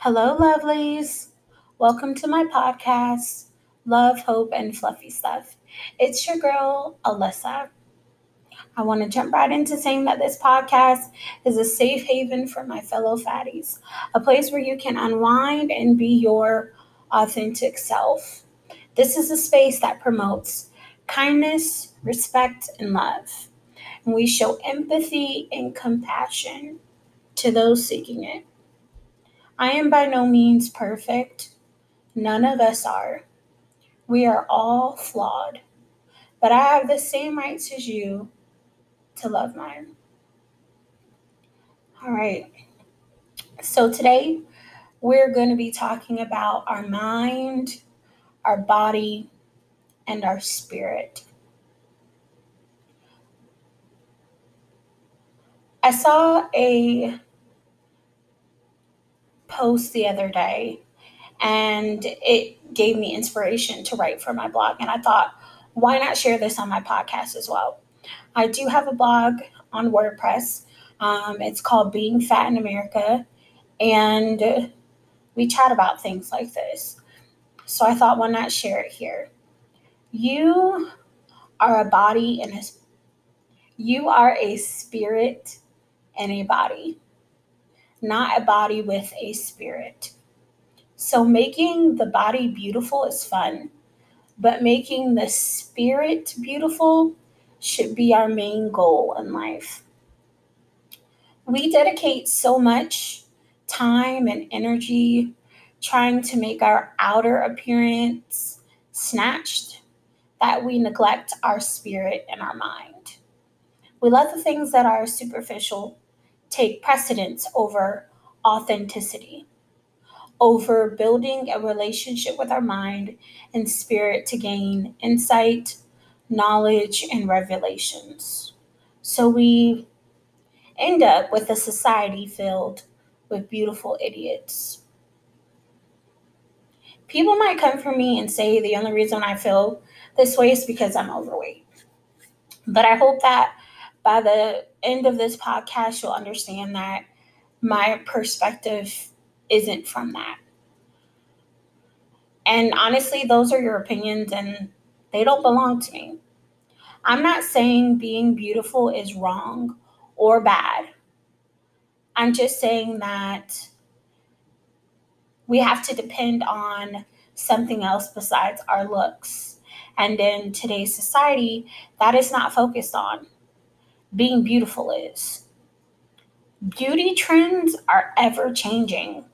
Hello, lovelies. Welcome to my podcast, Love, Hope, and Fluffy Stuff. It's your girl, Alyssa. I want to jump right into saying that this podcast is a safe haven for my fellow fatties, a place where you can unwind and be your authentic self. This is a space that promotes kindness, respect, and love. And we show empathy and compassion to those seeking it. I am by no means perfect. None of us are. We are all flawed. But I have the same rights as you to love mine. All right. So today we're going to be talking about our mind, our body, and our spirit. I saw a post the other day and it gave me inspiration to write for my blog. And I thought, why not share this on my podcast as well? I do have a blog on WordPress. Um, it's called Being Fat in America. And we chat about things like this. So I thought, why not share it here? You are a body and a you are a spirit and a body not a body with a spirit. So, making the body beautiful is fun, but making the spirit beautiful should be our main goal in life. We dedicate so much time and energy trying to make our outer appearance snatched that we neglect our spirit and our mind. We let the things that are superficial take precedence over authenticity, over building a relationship with our mind and spirit to gain insight, knowledge, and revelations. So we end up with a society filled with beautiful idiots. People might come for me and say the only reason I feel this way is because I'm overweight. But I hope that by the end of this podcast, you'll understand that my perspective isn't from that. And honestly, those are your opinions and they don't belong to me. I'm not saying being beautiful is wrong or bad. I'm just saying that we have to depend on something else besides our looks. And in today's society, that is not focused on being beautiful is. Beauty trends are ever changing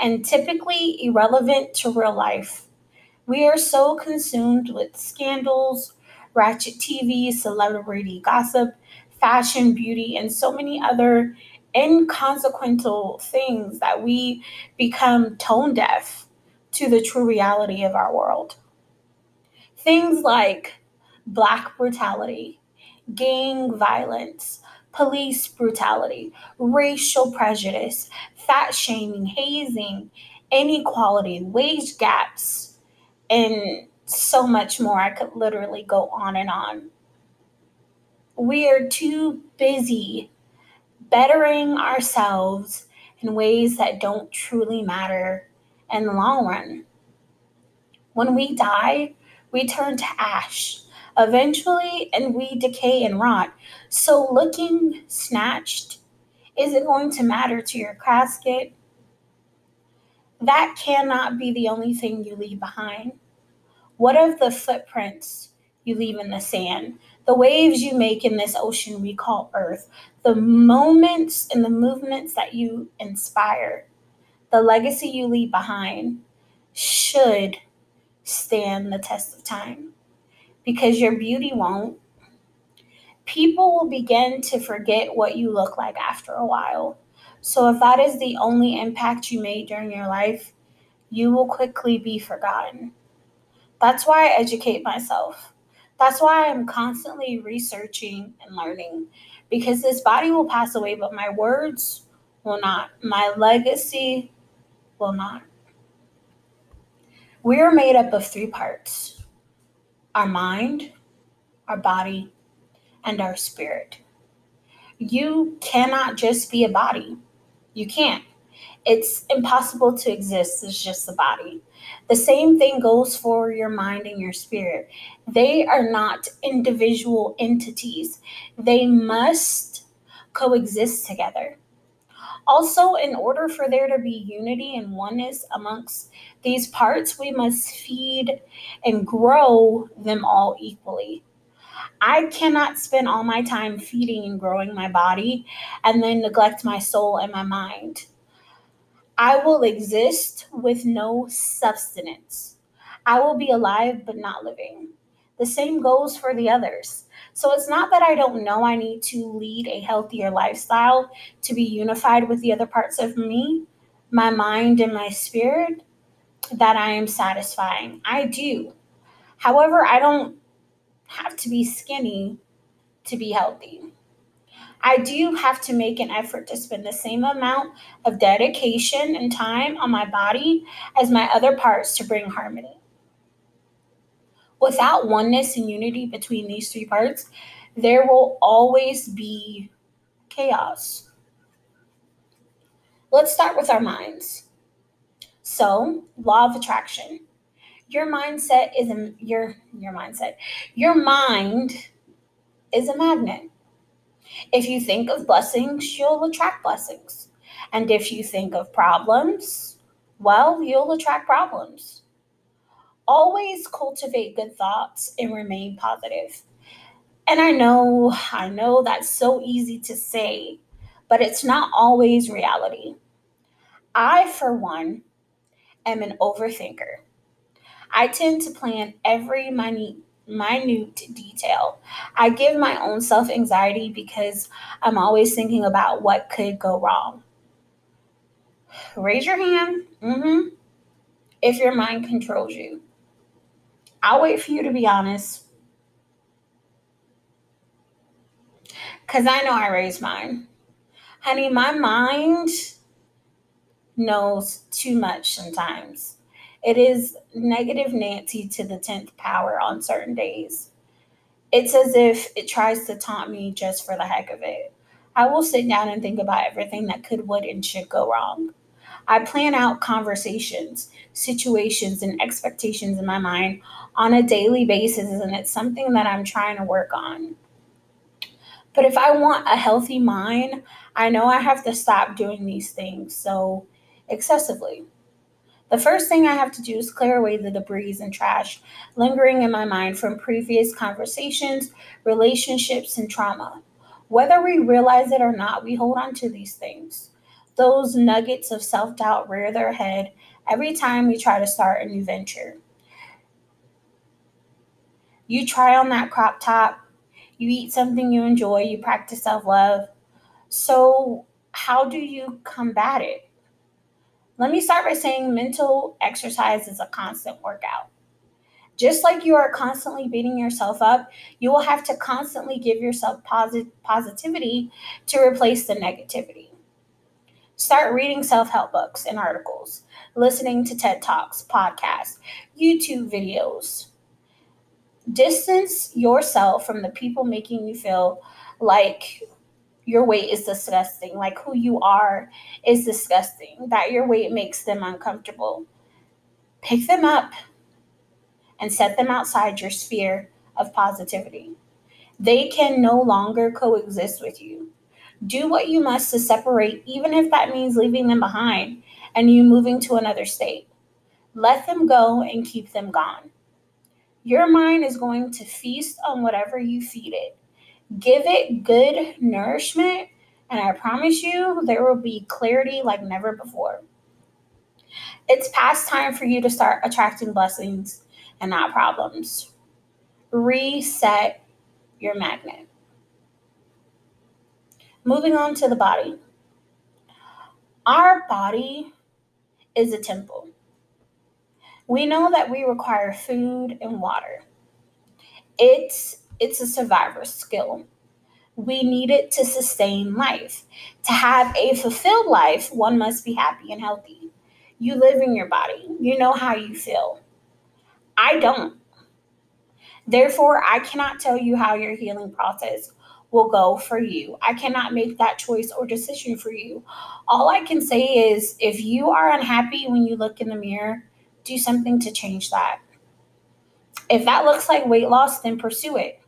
and typically irrelevant to real life. We are so consumed with scandals, ratchet TV, celebrity gossip, fashion, beauty, and so many other inconsequential things that we become tone deaf to the true reality of our world. Things like black brutality, gang violence, police brutality, racial prejudice, fat shaming, hazing, inequality, wage gaps, and so much more. I could literally go on and on. We are too busy bettering ourselves in ways that don't truly matter in the long run. When we die, we turn to ash eventually and we decay and rot. So looking snatched isn't going to matter to your casket. That cannot be the only thing you leave behind. What of the footprints you leave in the sand? The waves you make in this ocean we call Earth, the moments and the movements that you inspire, the legacy you leave behind should stand the test of time because your beauty won't. People will begin to forget what you look like after a while. So, if that is the only impact you made during your life, you will quickly be forgotten. That's why I educate myself. That's why I'm constantly researching and learning because this body will pass away, but my words will not. My legacy will not. We are made up of three parts our mind, our body, and our spirit. You cannot just be a body. You can't. it's impossible to exist as just a body. The same thing goes for your mind and your spirit. They are not individual entities, they must coexist together. Also, in order for there to be unity and oneness amongst these parts, we must feed and grow them all equally. I cannot spend all my time feeding and growing my body and then neglect my soul and my mind. I will exist with no substance. I will be alive but not living. The same goes for the others. So it's not that I don't know I need to lead a healthier lifestyle to be unified with the other parts of me, my mind and my spirit, that I am satisfying. I do. However, I don't have to be skinny to be healthy. I do have to make an effort to spend the same amount of dedication and time on my body as my other parts to bring harmony. Without oneness and unity between these three parts, there will always be chaos. Let's start with our minds. So, law of attraction. Your mindset is a, your your mindset. Your mind is a magnet. If you think of blessings, you'll attract blessings. And if you think of problems, well, you'll attract problems. Always cultivate good thoughts and remain positive. And I know, I know that's so easy to say, but it's not always reality. I, for one, am an overthinker. I tend to plan every minute detail. I give my own self anxiety because I'm always thinking about what could go wrong. Raise your hand. Mm-hmm. If your mind controls you, I'll wait for you to be honest. Because I know I raised mine. Honey, my mind knows too much sometimes. It is negative Nancy to the 10th power on certain days. It's as if it tries to taunt me just for the heck of it. I will sit down and think about everything that could, would, and should go wrong. I plan out conversations, situations, and expectations in my mind on a daily basis, and it's something that I'm trying to work on. But if I want a healthy mind, I know I have to stop doing these things so excessively. The first thing I have to do is clear away the debris and trash lingering in my mind from previous conversations, relationships, and trauma. Whether we realize it or not, we hold on to these things. Those nuggets of self doubt rear their head every time we try to start a new venture. You try on that crop top, you eat something you enjoy, you practice self love. So, how do you combat it? Let me start by saying mental exercise is a constant workout. Just like you are constantly beating yourself up, you will have to constantly give yourself posit- positivity to replace the negativity. Start reading self help books and articles, listening to TED Talks, podcasts, YouTube videos. Distance yourself from the people making you feel like your weight is disgusting, like who you are is disgusting, that your weight makes them uncomfortable. Pick them up and set them outside your sphere of positivity. They can no longer coexist with you. Do what you must to separate, even if that means leaving them behind and you moving to another state. Let them go and keep them gone. Your mind is going to feast on whatever you feed it. Give it good nourishment, and I promise you there will be clarity like never before. It's past time for you to start attracting blessings and not problems. Reset your magnet. Moving on to the body. Our body is a temple. We know that we require food and water. It's it's a survivor skill. We need it to sustain life. To have a fulfilled life, one must be happy and healthy. You live in your body, you know how you feel. I don't. Therefore, I cannot tell you how your healing process will go for you. I cannot make that choice or decision for you. All I can say is if you are unhappy when you look in the mirror, do something to change that. If that looks like weight loss, then pursue it.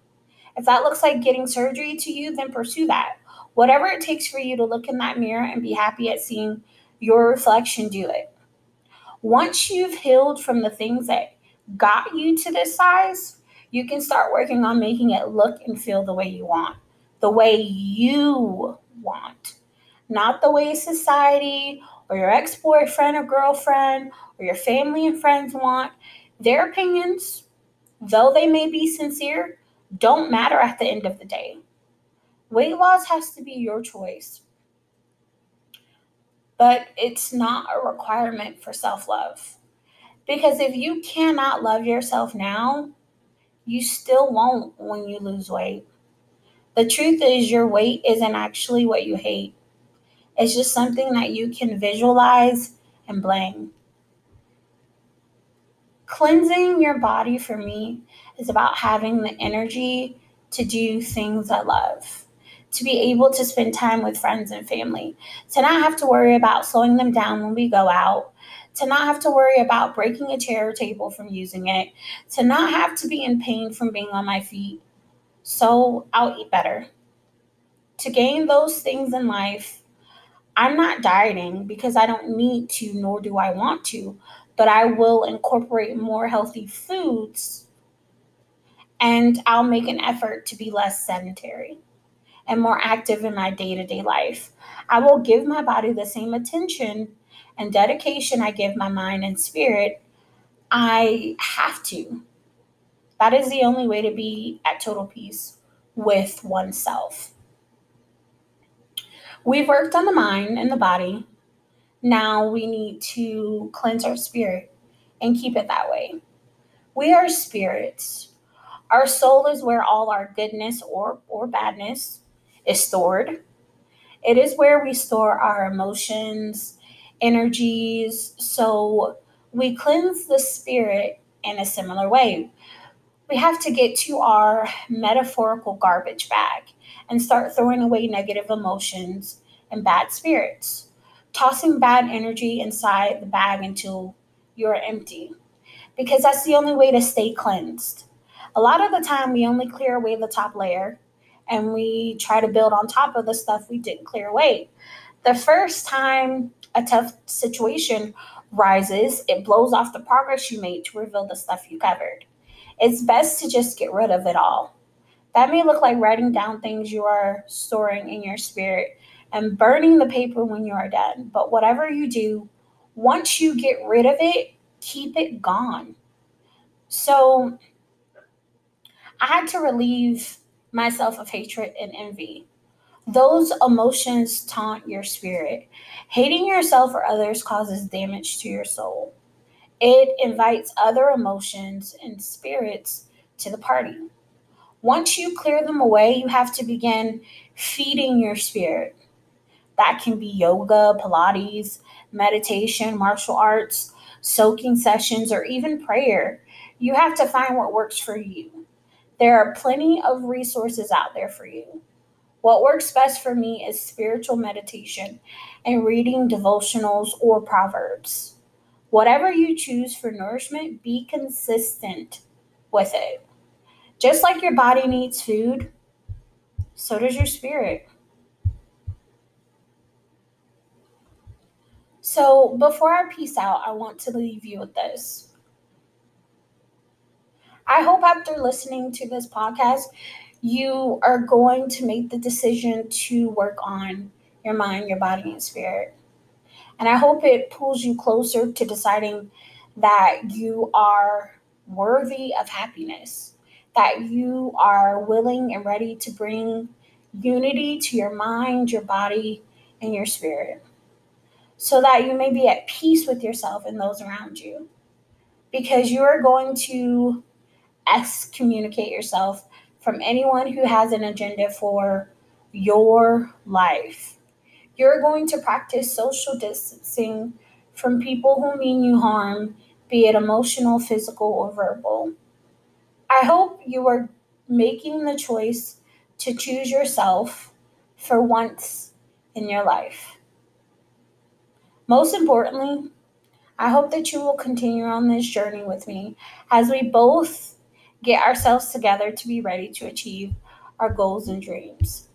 If that looks like getting surgery to you, then pursue that. Whatever it takes for you to look in that mirror and be happy at seeing your reflection, do it. Once you've healed from the things that got you to this size, you can start working on making it look and feel the way you want the way you want, not the way society or your ex boyfriend or girlfriend or your family and friends want. Their opinions, though they may be sincere, don't matter at the end of the day. Weight loss has to be your choice, but it's not a requirement for self love. Because if you cannot love yourself now, you still won't when you lose weight. The truth is, your weight isn't actually what you hate, it's just something that you can visualize and blame. Cleansing your body for me is about having the energy to do things I love, to be able to spend time with friends and family, to not have to worry about slowing them down when we go out, to not have to worry about breaking a chair or table from using it, to not have to be in pain from being on my feet, so I'll eat better. To gain those things in life, I'm not dieting because I don't need to, nor do I want to, but I will incorporate more healthy foods and I'll make an effort to be less sedentary and more active in my day to day life. I will give my body the same attention and dedication I give my mind and spirit. I have to that is the only way to be at total peace with oneself. We've worked on the mind and the body. Now we need to cleanse our spirit and keep it that way. We are spirits. Our soul is where all our goodness or, or badness is stored. It is where we store our emotions, energies. So we cleanse the spirit in a similar way we have to get to our metaphorical garbage bag and start throwing away negative emotions and bad spirits, tossing bad energy inside the bag until you're empty, because that's the only way to stay cleansed. A lot of the time, we only clear away the top layer and we try to build on top of the stuff we didn't clear away. The first time a tough situation rises, it blows off the progress you made to reveal the stuff you covered it's best to just get rid of it all. That may look like writing down things you are storing in your spirit and burning the paper when you are done. But whatever you do, once you get rid of it, keep it gone. So I had to relieve myself of hatred and envy. Those emotions taunt your spirit. Hating yourself or others causes damage to your soul. It invites other emotions and spirits to the party. Once you clear them away, you have to begin feeding your spirit. That can be yoga, Pilates, meditation, martial arts, soaking sessions, or even prayer. You have to find what works for you. There are plenty of resources out there for you. What works best for me is spiritual meditation and reading devotionals or proverbs. Whatever you choose for nourishment, be consistent with it. Just like your body needs food, so does your spirit. So, before I peace out, I want to leave you with this. I hope after listening to this podcast, you are going to make the decision to work on your mind, your body, and spirit. And I hope it pulls you closer to deciding that you are worthy of happiness, that you are willing and ready to bring unity to your mind, your body, and your spirit, so that you may be at peace with yourself and those around you. Because you are going to excommunicate yourself from anyone who has an agenda for your life you're going to practice social distancing from people who mean you harm, be it emotional, physical, or verbal. I hope you are making the choice to choose yourself for once in your life. Most importantly, I hope that you will continue on this journey with me as we both get ourselves together to be ready to achieve our goals and dreams.